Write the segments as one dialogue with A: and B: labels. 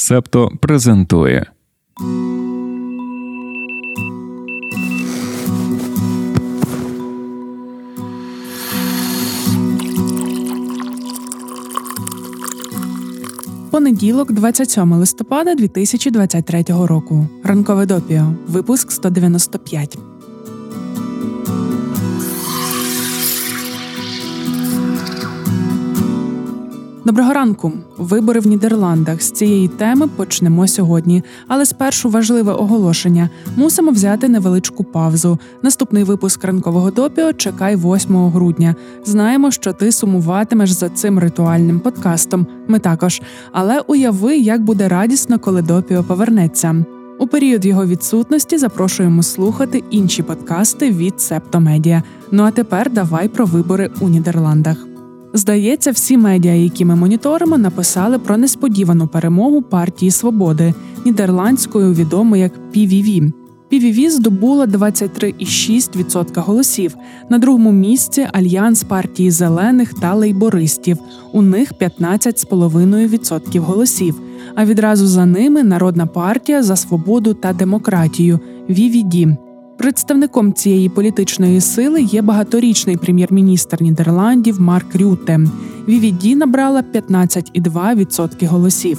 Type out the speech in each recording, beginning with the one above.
A: Септо презентує.
B: Понеділок, 27 листопада 2023 року. Ранкове допіо. Випуск 195. Доброго ранку. Вибори в Нідерландах. З цієї теми почнемо сьогодні. Але спершу важливе оголошення. Мусимо взяти невеличку паузу. Наступний випуск ранкового допіо чекай 8 грудня. Знаємо, що ти сумуватимеш за цим ритуальним подкастом. Ми також. Але уяви, як буде радісно, коли допіо повернеться. У період його відсутності запрошуємо слухати інші подкасти від Септомедіа. Ну а тепер давай про вибори у Нідерландах. Здається, всі медіа, які ми моніторимо, написали про несподівану перемогу партії свободи нідерландською відомо як PVV. PVV здобула 23,6% голосів. На другому місці альянс партії зелених та лейбористів. У них 15,5% голосів. А відразу за ними народна партія за свободу та демократію VVD. Представником цієї політичної сили є багаторічний прем'єр-міністр Нідерландів Марк Рюте. Вівіді набрала 15,2% голосів.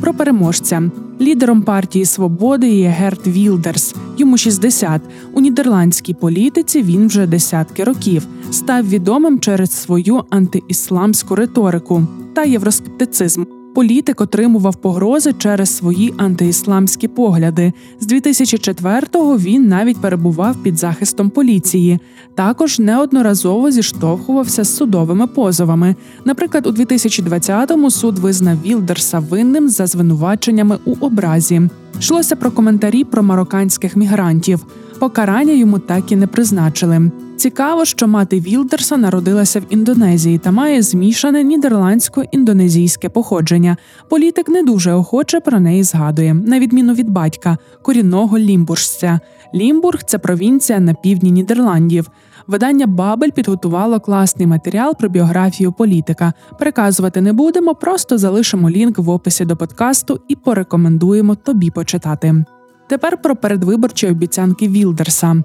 B: Про переможця лідером партії свободи є Герт Вілдерс. Йому 60. У нідерландській політиці він вже десятки років став відомим через свою антиісламську риторику та євроскептицизм політик отримував погрози через свої антиісламські погляди. З 2004-го він навіть перебував під захистом поліції. Також неодноразово зіштовхувався з судовими позовами. Наприклад, у 2020-му суд визнав Вілдерса винним за звинуваченнями у образі. Йшлося про коментарі про марокканських мігрантів. Покарання йому так і не призначили. Цікаво, що мати Вілдерса народилася в Індонезії та має змішане нідерландсько-індонезійське походження. Політик не дуже охоче про неї згадує, на відміну від батька, корінного лімбуржця. Лімбург це провінція на півдні Нідерландів. Видання Бабель підготувало класний матеріал про біографію політика. Переказувати не будемо, просто залишимо лінк в описі до подкасту і порекомендуємо тобі почитати. Тепер про передвиборчі обіцянки Вілдерса.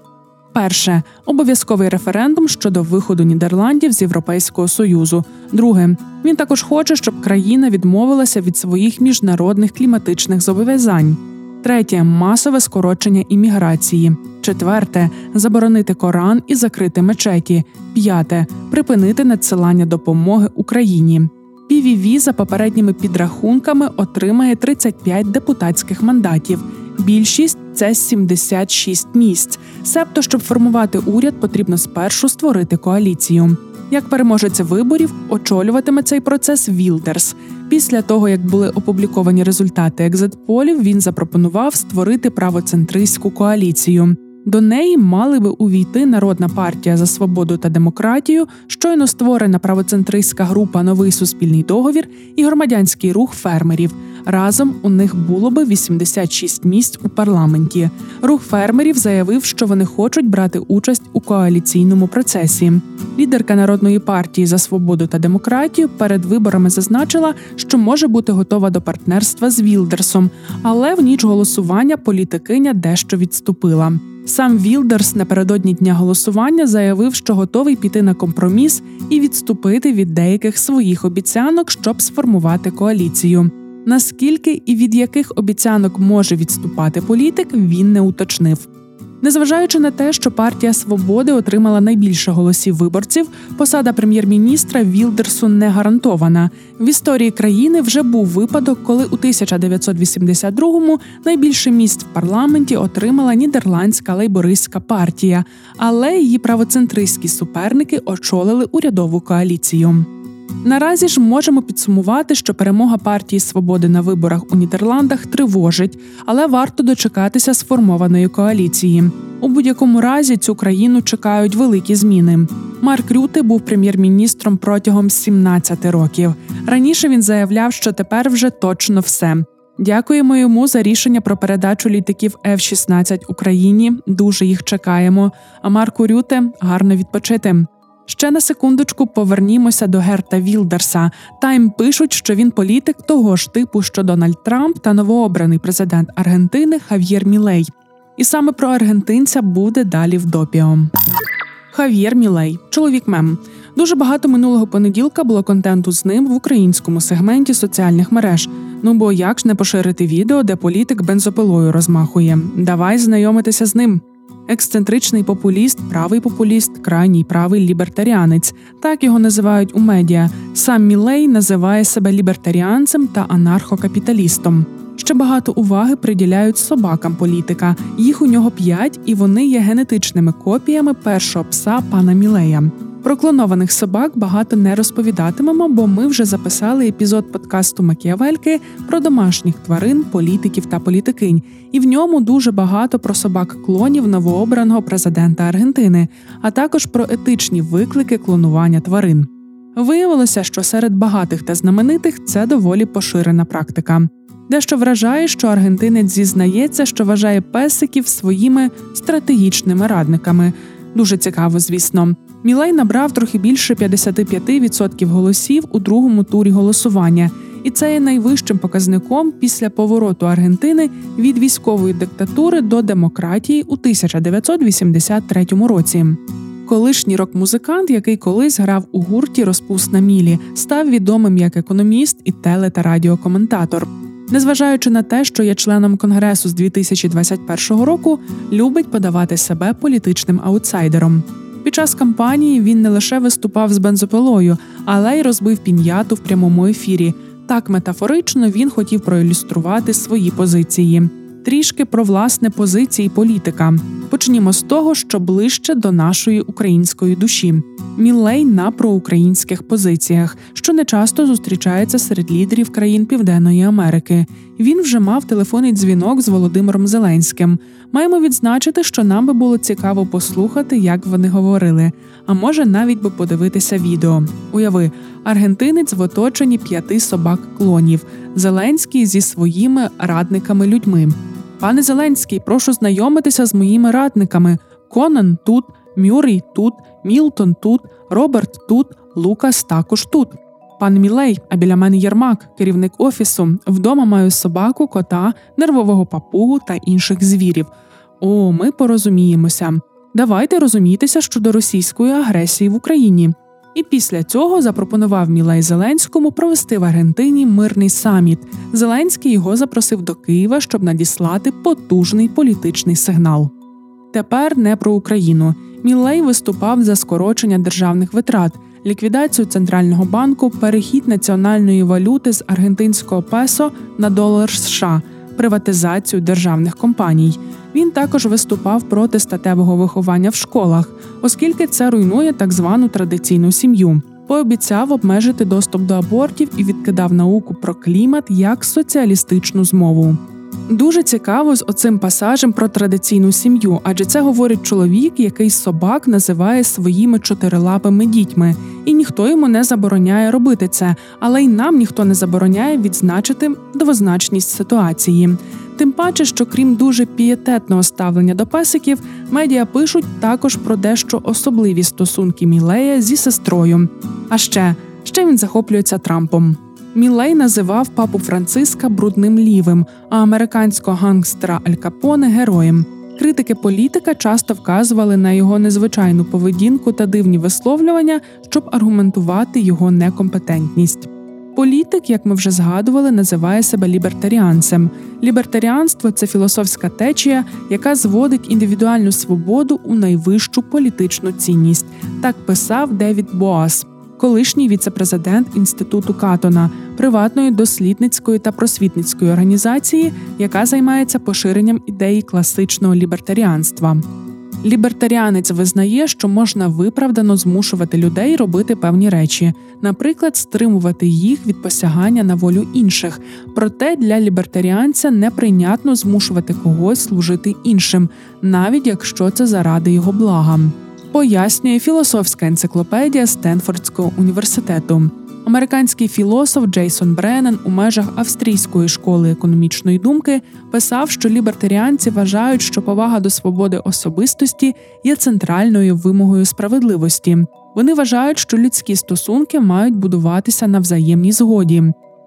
B: Перше обов'язковий референдум щодо виходу Нідерландів з Європейського союзу. Друге, він також хоче, щоб країна відмовилася від своїх міжнародних кліматичних зобов'язань. Третє масове скорочення імміграції. Четверте заборонити Коран і закрити мечеті. П'яте припинити надсилання допомоги Україні. PVV за попередніми підрахунками отримає 35 депутатських мандатів. Більшість це 76 місць. Себто, щоб формувати уряд, потрібно спершу створити коаліцію. Як переможець виборів, очолюватиме цей процес Вілдерс. Після того, як були опубліковані результати екзитполів, він запропонував створити правоцентристську коаліцію. До неї мали би увійти Народна партія за свободу та демократію, щойно створена правоцентристська група Новий суспільний договір і громадянський рух фермерів. Разом у них було би 86 місць у парламенті. Рух фермерів заявив, що вони хочуть брати участь у коаліційному процесі. Лідерка народної партії за свободу та демократію перед виборами зазначила, що може бути готова до партнерства з Вілдерсом, але в ніч голосування політикиня дещо відступила. Сам Вілдерс напередодні дня голосування заявив, що готовий піти на компроміс і відступити від деяких своїх обіцянок, щоб сформувати коаліцію. Наскільки і від яких обіцянок може відступати політик, він не уточнив. Незважаючи на те, що партія свободи отримала найбільше голосів виборців, посада прем'єр-міністра Вілдерсу не гарантована. В історії країни вже був випадок, коли у 1982-му найбільше місць в парламенті отримала нідерландська лейбористська партія, але її правоцентристські суперники очолили урядову коаліцію. Наразі ж можемо підсумувати, що перемога партії свободи на виборах у Нідерландах тривожить, але варто дочекатися сформованої коаліції. У будь-якому разі цю країну чекають великі зміни. Марк Рюте був прем'єр-міністром протягом 17 років. Раніше він заявляв, що тепер вже точно все. Дякуємо йому за рішення про передачу літаків F-16 Україні. Дуже їх чекаємо. А Марку Рюте гарно відпочити. Ще на секундочку повернімося до Герта Вілдерса. Тайм пишуть, що він політик того ж типу, що Дональд Трамп та новообраний президент Аргентини Хав'єр Мілей. І саме про аргентинця буде далі в допіо. Хав'єр Мілей, чоловік мем. Дуже багато минулого понеділка було контенту з ним в українському сегменті соціальних мереж. Ну бо як ж не поширити відео, де політик бензопилою розмахує? Давай знайомитися з ним. Ексцентричний популіст, правий популіст, крайній правий лібертаріанець. Так його називають у медіа. Сам Мілей називає себе лібертаріанцем та анархокапіталістом. Ще багато уваги приділяють собакам політика. Їх у нього п'ять, і вони є генетичними копіями першого пса пана Мілея. Про клонованих собак багато не розповідатимемо, бо ми вже записали епізод подкасту Макіавельки про домашніх тварин, політиків та політикинь, і в ньому дуже багато про собак-клонів новообраного президента Аргентини, а також про етичні виклики клонування тварин. Виявилося, що серед багатих та знаменитих це доволі поширена практика. Дещо вражає, що аргентинець зізнається, що вважає песиків своїми стратегічними радниками. Дуже цікаво, звісно. Мілей набрав трохи більше 55% голосів у другому турі голосування, і це є найвищим показником після повороту Аргентини від військової диктатури до демократії у 1983 році. Колишній рок-музикант, який колись грав у гурті Розпусна Мілі, став відомим як економіст і теле та радіокоментатор. Незважаючи на те, що є членом конгресу з 2021 року, любить подавати себе політичним аутсайдером. Під час кампанії він не лише виступав з бензопилою, але й розбив пін'яту в прямому ефірі. Так метафорично він хотів проілюструвати свої позиції. Трішки про власне позиції політика. Почнімо з того, що ближче до нашої української душі. Міллей на проукраїнських позиціях, що не часто зустрічається серед лідерів країн Південної Америки. Він вже мав телефонний дзвінок з Володимиром Зеленським. Маємо відзначити, що нам би було цікаво послухати, як вони говорили. А може навіть би подивитися відео. Уяви, аргентинець в оточенні п'яти собак-клонів, Зеленський зі своїми радниками-людьми. Пане Зеленський, прошу знайомитися з моїми радниками. Конан тут, Мюррей тут, Мілтон тут, Роберт тут, Лукас також тут. Пан Мілей, а біля мене Єрмак, керівник офісу. Вдома маю собаку, кота, нервового папугу та інших звірів. О, ми порозуміємося. Давайте розумітися щодо російської агресії в Україні. І після цього запропонував Мілей Зеленському провести в Аргентині мирний саміт. Зеленський його запросив до Києва, щоб надіслати потужний політичний сигнал. Тепер не про Україну. Мілей виступав за скорочення державних витрат, ліквідацію центрального банку, перехід національної валюти з аргентинського песо на долар США, приватизацію державних компаній. Він також виступав проти статевого виховання в школах, оскільки це руйнує так звану традиційну сім'ю. Пообіцяв обмежити доступ до абортів і відкидав науку про клімат як соціалістичну змову. Дуже цікаво з оцим пасажем про традиційну сім'ю, адже це говорить чоловік, який собак називає своїми чотирилапими дітьми, і ніхто йому не забороняє робити це, але й нам ніхто не забороняє відзначити двозначність ситуації. Тим паче, що крім дуже пієтетного ставлення до песиків, медіа пишуть також про дещо особливі стосунки Мілея зі сестрою. А ще ще він захоплюється Трампом. Мілей називав папу Франциска брудним лівим, а американського гангстера Аль Капоне героєм. Критики політика часто вказували на його незвичайну поведінку та дивні висловлювання, щоб аргументувати його некомпетентність. Політик, як ми вже згадували, називає себе лібертаріанцем. Лібертаріанство це філософська течія, яка зводить індивідуальну свободу у найвищу політичну цінність. Так писав Девід Боас колишній віцепрезидент інституту Катона, приватної дослідницької та просвітницької організації, яка займається поширенням ідеї класичного лібертаріанства. Лібертаріанець визнає, що можна виправдано змушувати людей робити певні речі, наприклад, стримувати їх від посягання на волю інших. Проте для лібертаріанця неприйнятно змушувати когось служити іншим, навіть якщо це заради його блага пояснює філософська енциклопедія Стенфордського університету. Американський філософ Джейсон Бреннен у межах австрійської школи економічної думки писав, що лібертаріанці вважають, що повага до свободи особистості є центральною вимогою справедливості. Вони вважають, що людські стосунки мають будуватися на взаємній згоді.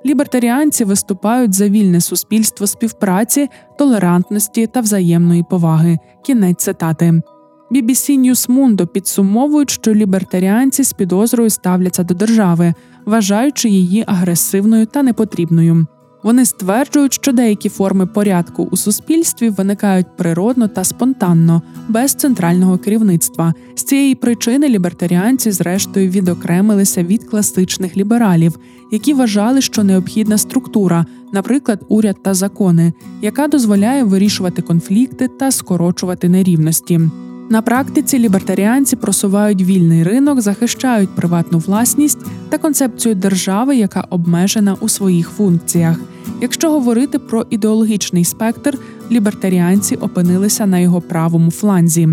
B: Лібертаріанці виступають за вільне суспільство співпраці, толерантності та взаємної поваги. Кінець цитати. BBC Mundo підсумовують, що лібертаріанці з підозрою ставляться до держави, вважаючи її агресивною та непотрібною. Вони стверджують, що деякі форми порядку у суспільстві виникають природно та спонтанно, без центрального керівництва. З цієї причини лібертаріанці, зрештою, відокремилися від класичних лібералів, які вважали, що необхідна структура, наприклад, уряд та закони, яка дозволяє вирішувати конфлікти та скорочувати нерівності. На практиці лібертаріанці просувають вільний ринок, захищають приватну власність та концепцію держави, яка обмежена у своїх функціях. Якщо говорити про ідеологічний спектр, лібертаріанці опинилися на його правому фланзі.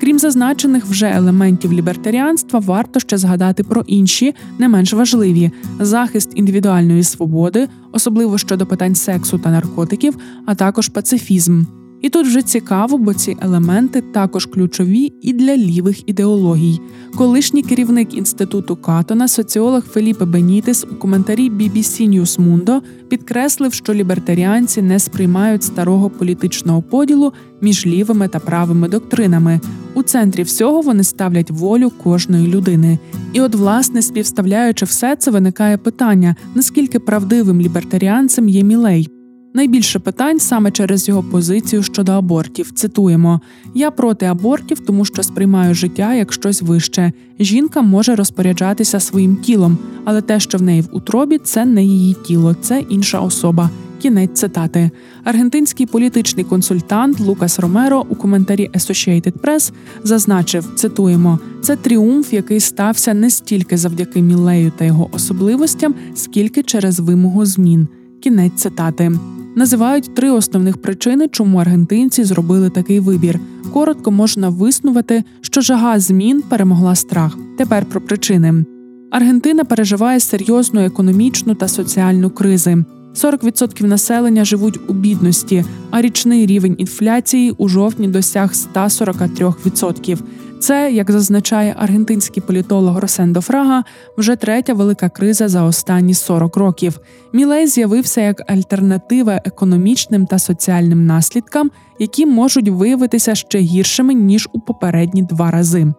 B: Крім зазначених вже елементів лібертаріанства, варто ще згадати про інші, не менш важливі захист індивідуальної свободи, особливо щодо питань сексу та наркотиків, а також пацифізм. І тут вже цікаво, бо ці елементи також ключові і для лівих ідеологій. Колишній керівник інституту Катона, соціолог Феліпе Бенітес у коментарі BBC News Mundo підкреслив, що лібертаріанці не сприймають старого політичного поділу між лівими та правими доктринами. У центрі всього вони ставлять волю кожної людини. І, от, власне, співставляючи все це, виникає питання: наскільки правдивим лібертаріанцем є мілей. Найбільше питань саме через його позицію щодо абортів. Цитуємо: я проти абортів, тому що сприймаю життя як щось вище. Жінка може розпоряджатися своїм тілом, але те, що в неї в утробі, це не її тіло, це інша особа. Кінець цитати. Аргентинський політичний консультант Лукас Ромеро у коментарі Associated Press зазначив: цитуємо: це тріумф, який стався не стільки завдяки Мілею та його особливостям, скільки через вимогу змін. Кінець цитати. Називають три основних причини, чому аргентинці зробили такий вибір. Коротко можна виснувати, що жага змін перемогла страх. Тепер про причини. Аргентина переживає серйозну економічну та соціальну кризи. 40% населення живуть у бідності, а річний рівень інфляції у жовтні досяг 143%. Це, як зазначає аргентинський політолог Росендо Фрага, вже третя велика криза за останні 40 років. Мілей з'явився як альтернатива економічним та соціальним наслідкам, які можуть виявитися ще гіршими ніж у попередні два рази.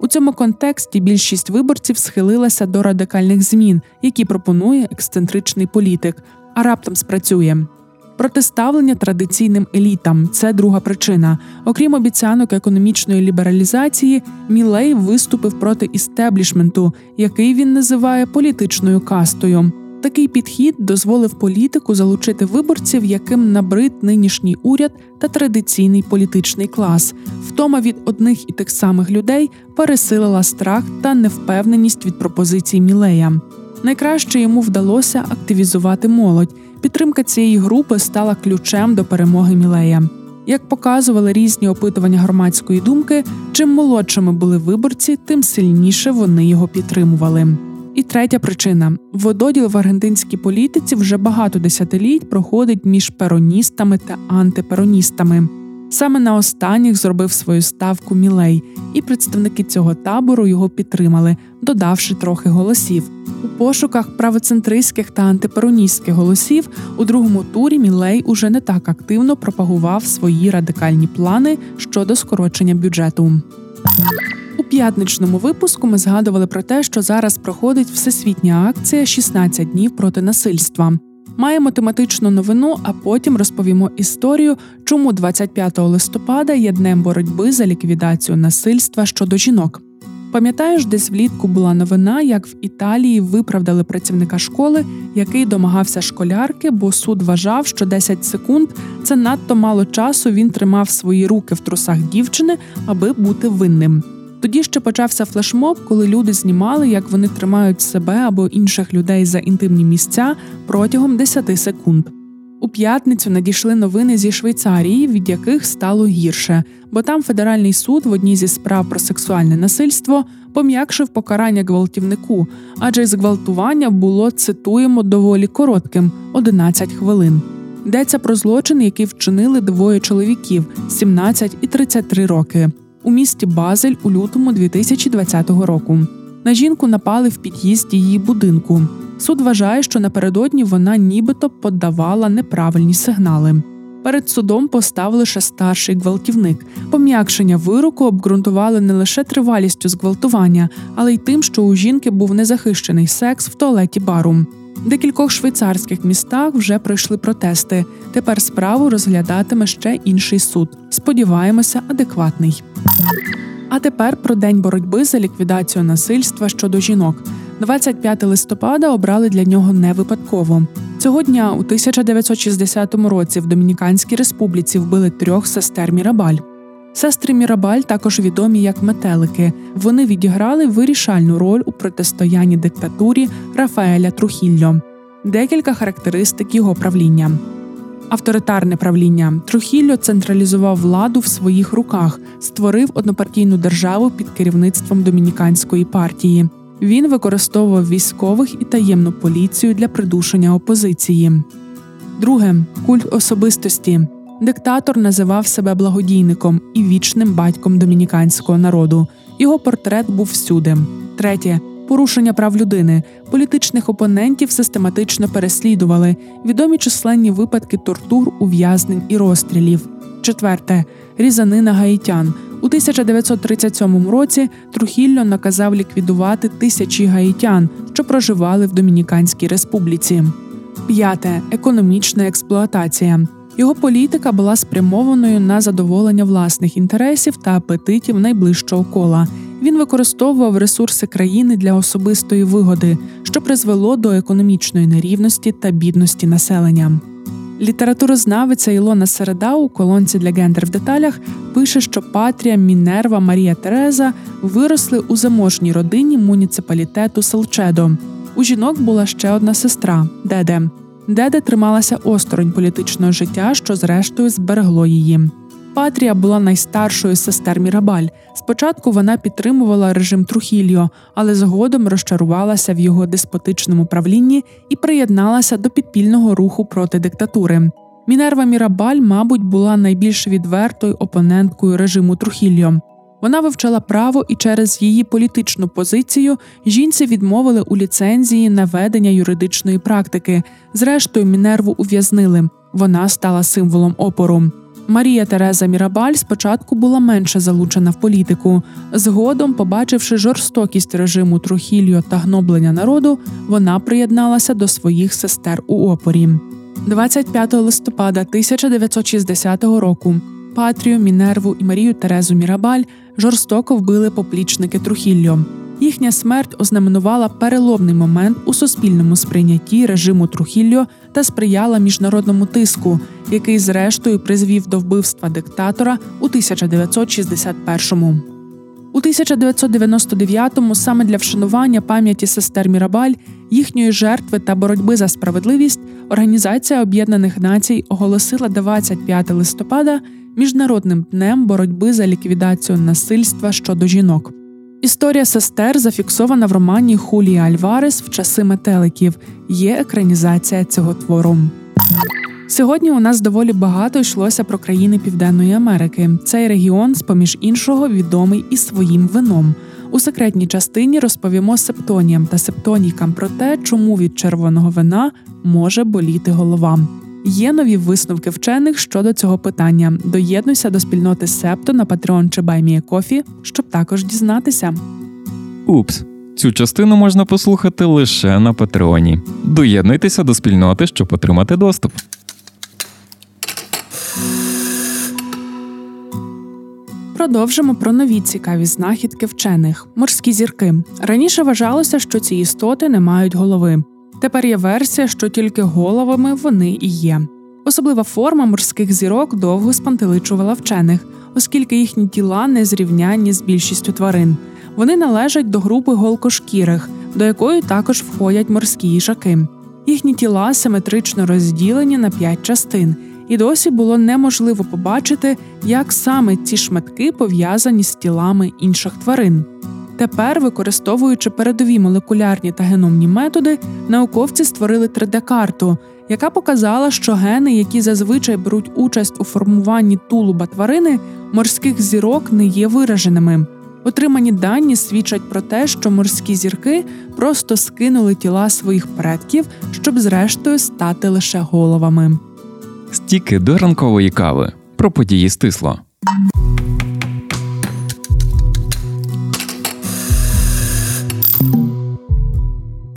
B: У цьому контексті більшість виборців схилилася до радикальних змін, які пропонує ексцентричний політик, а раптом спрацює. Протиставлення традиційним елітам це друга причина. Окрім обіцянок економічної лібералізації, Мілей виступив проти істеблішменту, який він називає політичною кастою. Такий підхід дозволив політику залучити виборців, яким набрид нинішній уряд та традиційний політичний клас. Втома від одних і тих самих людей пересилила страх та невпевненість від пропозицій Мілея. Найкраще йому вдалося активізувати молодь. Підтримка цієї групи стала ключем до перемоги Мілея. Як показували різні опитування громадської думки, чим молодшими були виборці, тим сильніше вони його підтримували. І третя причина: вододіл в аргентинській політиці вже багато десятиліть проходить між пероністами та антипероністами. Саме на останніх зробив свою ставку Мілей, і представники цього табору його підтримали, додавши трохи голосів. У пошуках правоцентристських та антипероністських голосів у другому турі Мілей уже не так активно пропагував свої радикальні плани щодо скорочення бюджету. У п'ятничному випуску ми згадували про те, що зараз проходить всесвітня акція «16 днів проти насильства. Маємо тематичну новину, а потім розповімо історію, чому 25 листопада є днем боротьби за ліквідацію насильства щодо жінок. Пам'ятаєш, десь влітку була новина, як в Італії виправдали працівника школи, який домагався школярки, бо суд вважав, що 10 секунд це надто мало часу. Він тримав свої руки в трусах дівчини, аби бути винним. Тоді ще почався флешмоб, коли люди знімали, як вони тримають себе або інших людей за інтимні місця протягом 10 секунд. У п'ятницю надійшли новини зі Швейцарії, від яких стало гірше, бо там федеральний суд в одній зі справ про сексуальне насильство пом'якшив покарання гвалтівнику, адже зґвалтування було цитуємо доволі коротким 11 хвилин. Йдеться про злочин, який вчинили двоє чоловіків 17 і 33 роки у місті Базель у лютому 2020 року. На жінку напали в під'їзді її будинку. Суд вважає, що напередодні вона нібито подавала неправильні сигнали. Перед судом постав лише старший гвалтівник. Пом'якшення вироку обґрунтували не лише тривалістю зґвалтування, але й тим, що у жінки був незахищений секс в туалеті бару. Декількох швейцарських містах вже пройшли протести. Тепер справу розглядатиме ще інший суд. Сподіваємося, адекватний. А тепер про день боротьби за ліквідацію насильства щодо жінок. 25 листопада обрали для нього не випадково. Цього дня у 1960 році в Домініканській республіці вбили трьох сестер Мірабаль. Сестри Мірабаль також відомі як метелики. Вони відіграли вирішальну роль у протистоянні диктатурі Рафаеля Трухілльо. Декілька характеристик його правління. Авторитарне правління Трухілльо централізував владу в своїх руках, створив однопартійну державу під керівництвом домініканської партії. Він використовував військових і таємну поліцію для придушення опозиції. Друге культ особистості. Диктатор називав себе благодійником і вічним батьком домініканського народу. Його портрет був всюди. Третє порушення прав людини. Політичних опонентів систематично переслідували. Відомі численні випадки тортур, ув'язнень і розстрілів. Четверте різанина гаїтян. У 1937 році Трухілльо наказав ліквідувати тисячі гаїтян, що проживали в Домініканській республіці. П'яте економічна експлуатація. Його політика була спрямованою на задоволення власних інтересів та апетитів найближчого кола. Він використовував ресурси країни для особистої вигоди, що призвело до економічної нерівності та бідності населення. Літературознавиця Ілона Середа у колонці для гендер в деталях пише, що Патрія, Мінерва, Марія Тереза виросли у заможній родині муніципалітету Селчедо. У жінок була ще одна сестра Деде. Деде трималася осторонь політичного життя, що зрештою зберегло її. Патрія була найстаршою сестер Мірабаль. Спочатку вона підтримувала режим Трухільо, але згодом розчарувалася в його деспотичному правлінні і приєдналася до підпільного руху проти диктатури. Мінерва Мірабаль, мабуть, була найбільш відвертою опоненткою режиму Трухільо. Вона вивчала право і через її політичну позицію жінці відмовили у ліцензії на ведення юридичної практики. Зрештою, Мінерву ув'язнили. Вона стала символом опору. Марія Тереза Мірабаль спочатку була менше залучена в політику. Згодом, побачивши жорстокість режиму Трухільо та гноблення народу, вона приєдналася до своїх сестер у опорі. 25 листопада 1960 року. Патрію, Мінерву і Марію Терезу Мірабаль жорстоко вбили поплічники Трухільо. Їхня смерть ознаменувала переломний момент у суспільному сприйнятті режиму Трухільо та сприяла міжнародному тиску, який зрештою призвів до вбивства диктатора у 1961-му. У 1999-му саме для вшанування пам'яті сестер Мірабаль, їхньої жертви та боротьби за справедливість Організація Об'єднаних Націй оголосила 25 листопада міжнародним днем боротьби за ліквідацію насильства щодо жінок. Історія сестер зафіксована в романі Хулія Альварес в часи метеликів. Є екранізація цього твору. Сьогодні у нас доволі багато йшлося про країни Південної Америки. Цей регіон, з поміж іншого, відомий і своїм вином. У секретній частині розповімо септоніям та септонікам про те, чому від червоного вина може боліти голова. Є нові висновки вчених щодо цього питання. Доєднуйся до спільноти Септо на Patreon чи BuyMeACoffee, щоб також дізнатися.
A: Упс, цю частину можна послухати лише на Патреоні. Доєднуйтеся до спільноти, щоб отримати доступ.
B: Продовжимо про нові цікаві знахідки вчених морські зірки. Раніше вважалося, що ці істоти не мають голови. Тепер є версія, що тільки головами вони і є. Особлива форма морських зірок довго спантеличувала вчених, оскільки їхні тіла не зрівнянні з більшістю тварин. Вони належать до групи голкошкірих, до якої також входять морські їжаки. Їхні тіла симетрично розділені на п'ять частин, і досі було неможливо побачити, як саме ці шматки пов'язані з тілами інших тварин. Тепер, використовуючи передові молекулярні та геномні методи, науковці створили 3D-карту, яка показала, що гени, які зазвичай беруть участь у формуванні тулуба тварини, морських зірок не є вираженими. Отримані дані свідчать про те, що морські зірки просто скинули тіла своїх предків, щоб зрештою стати лише головами.
A: Стіки до ранкової кави про події стисло.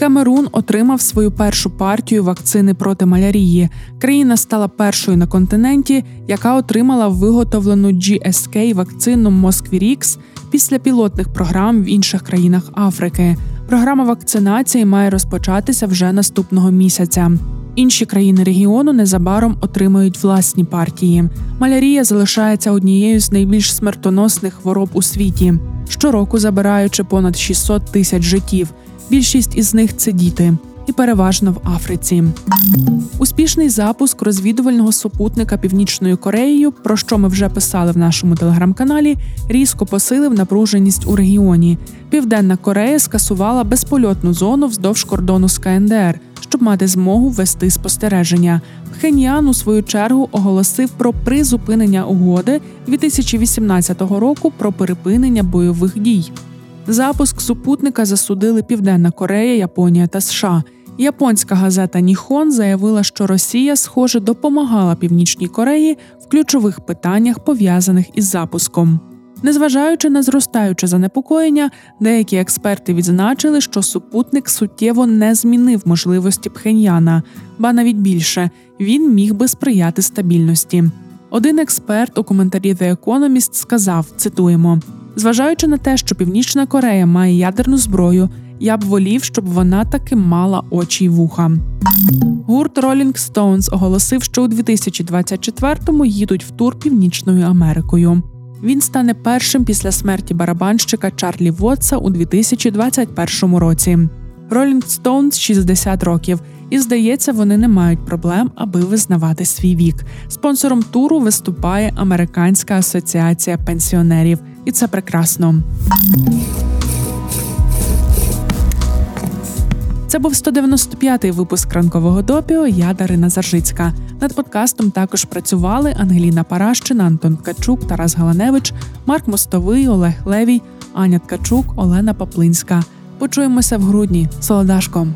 B: Камерун отримав свою першу партію вакцини проти малярії. Країна стала першою на континенті, яка отримала виготовлену GSK вакцину Москвірікс після пілотних програм в інших країнах Африки. Програма вакцинації має розпочатися вже наступного місяця. Інші країни регіону незабаром отримають власні партії. Малярія залишається однією з найбільш смертоносних хвороб у світі, щороку забираючи понад 600 тисяч життів. Більшість із них це діти, і переважно в Африці. Успішний запуск розвідувального супутника Північною Кореєю, про що ми вже писали в нашому телеграм-каналі, різко посилив напруженість у регіоні. Південна Корея скасувала безпольотну зону вздовж кордону з КНДР, щоб мати змогу вести спостереження. Пхеньян у свою чергу оголосив про призупинення угоди 2018 року про припинення бойових дій. Запуск супутника засудили Південна Корея, Японія та США. Японська газета Ніхон заявила, що Росія, схоже, допомагала Північній Кореї в ключових питаннях, пов'язаних із запуском. Незважаючи на зростаюче занепокоєння, деякі експерти відзначили, що супутник суттєво не змінив можливості Пхеньяна, ба навіть більше він міг би сприяти стабільності. Один експерт у коментарі The Economist сказав: цитуємо. Зважаючи на те, що Північна Корея має ядерну зброю, я б волів, щоб вона таки мала очі й вуха. Гурт Rolling Stones оголосив, що у 2024-му їдуть в тур Північною Америкою. Він стане першим після смерті барабанщика Чарлі Вотса у 2021 році. Rolling Stones 60 років, і здається, вони не мають проблем, аби визнавати свій вік. Спонсором туру виступає Американська асоціація пенсіонерів і це прекрасно. Це був 195-й випуск ранкового допіо. Я Дарина Заржицька. Над подкастом також працювали Ангеліна Паращина, Антон Ткачук, Тарас Галаневич, Марк Мостовий, Олег Левій, Аня Ткачук, Олена Паплинська. Почуємося в грудні. Солодашком.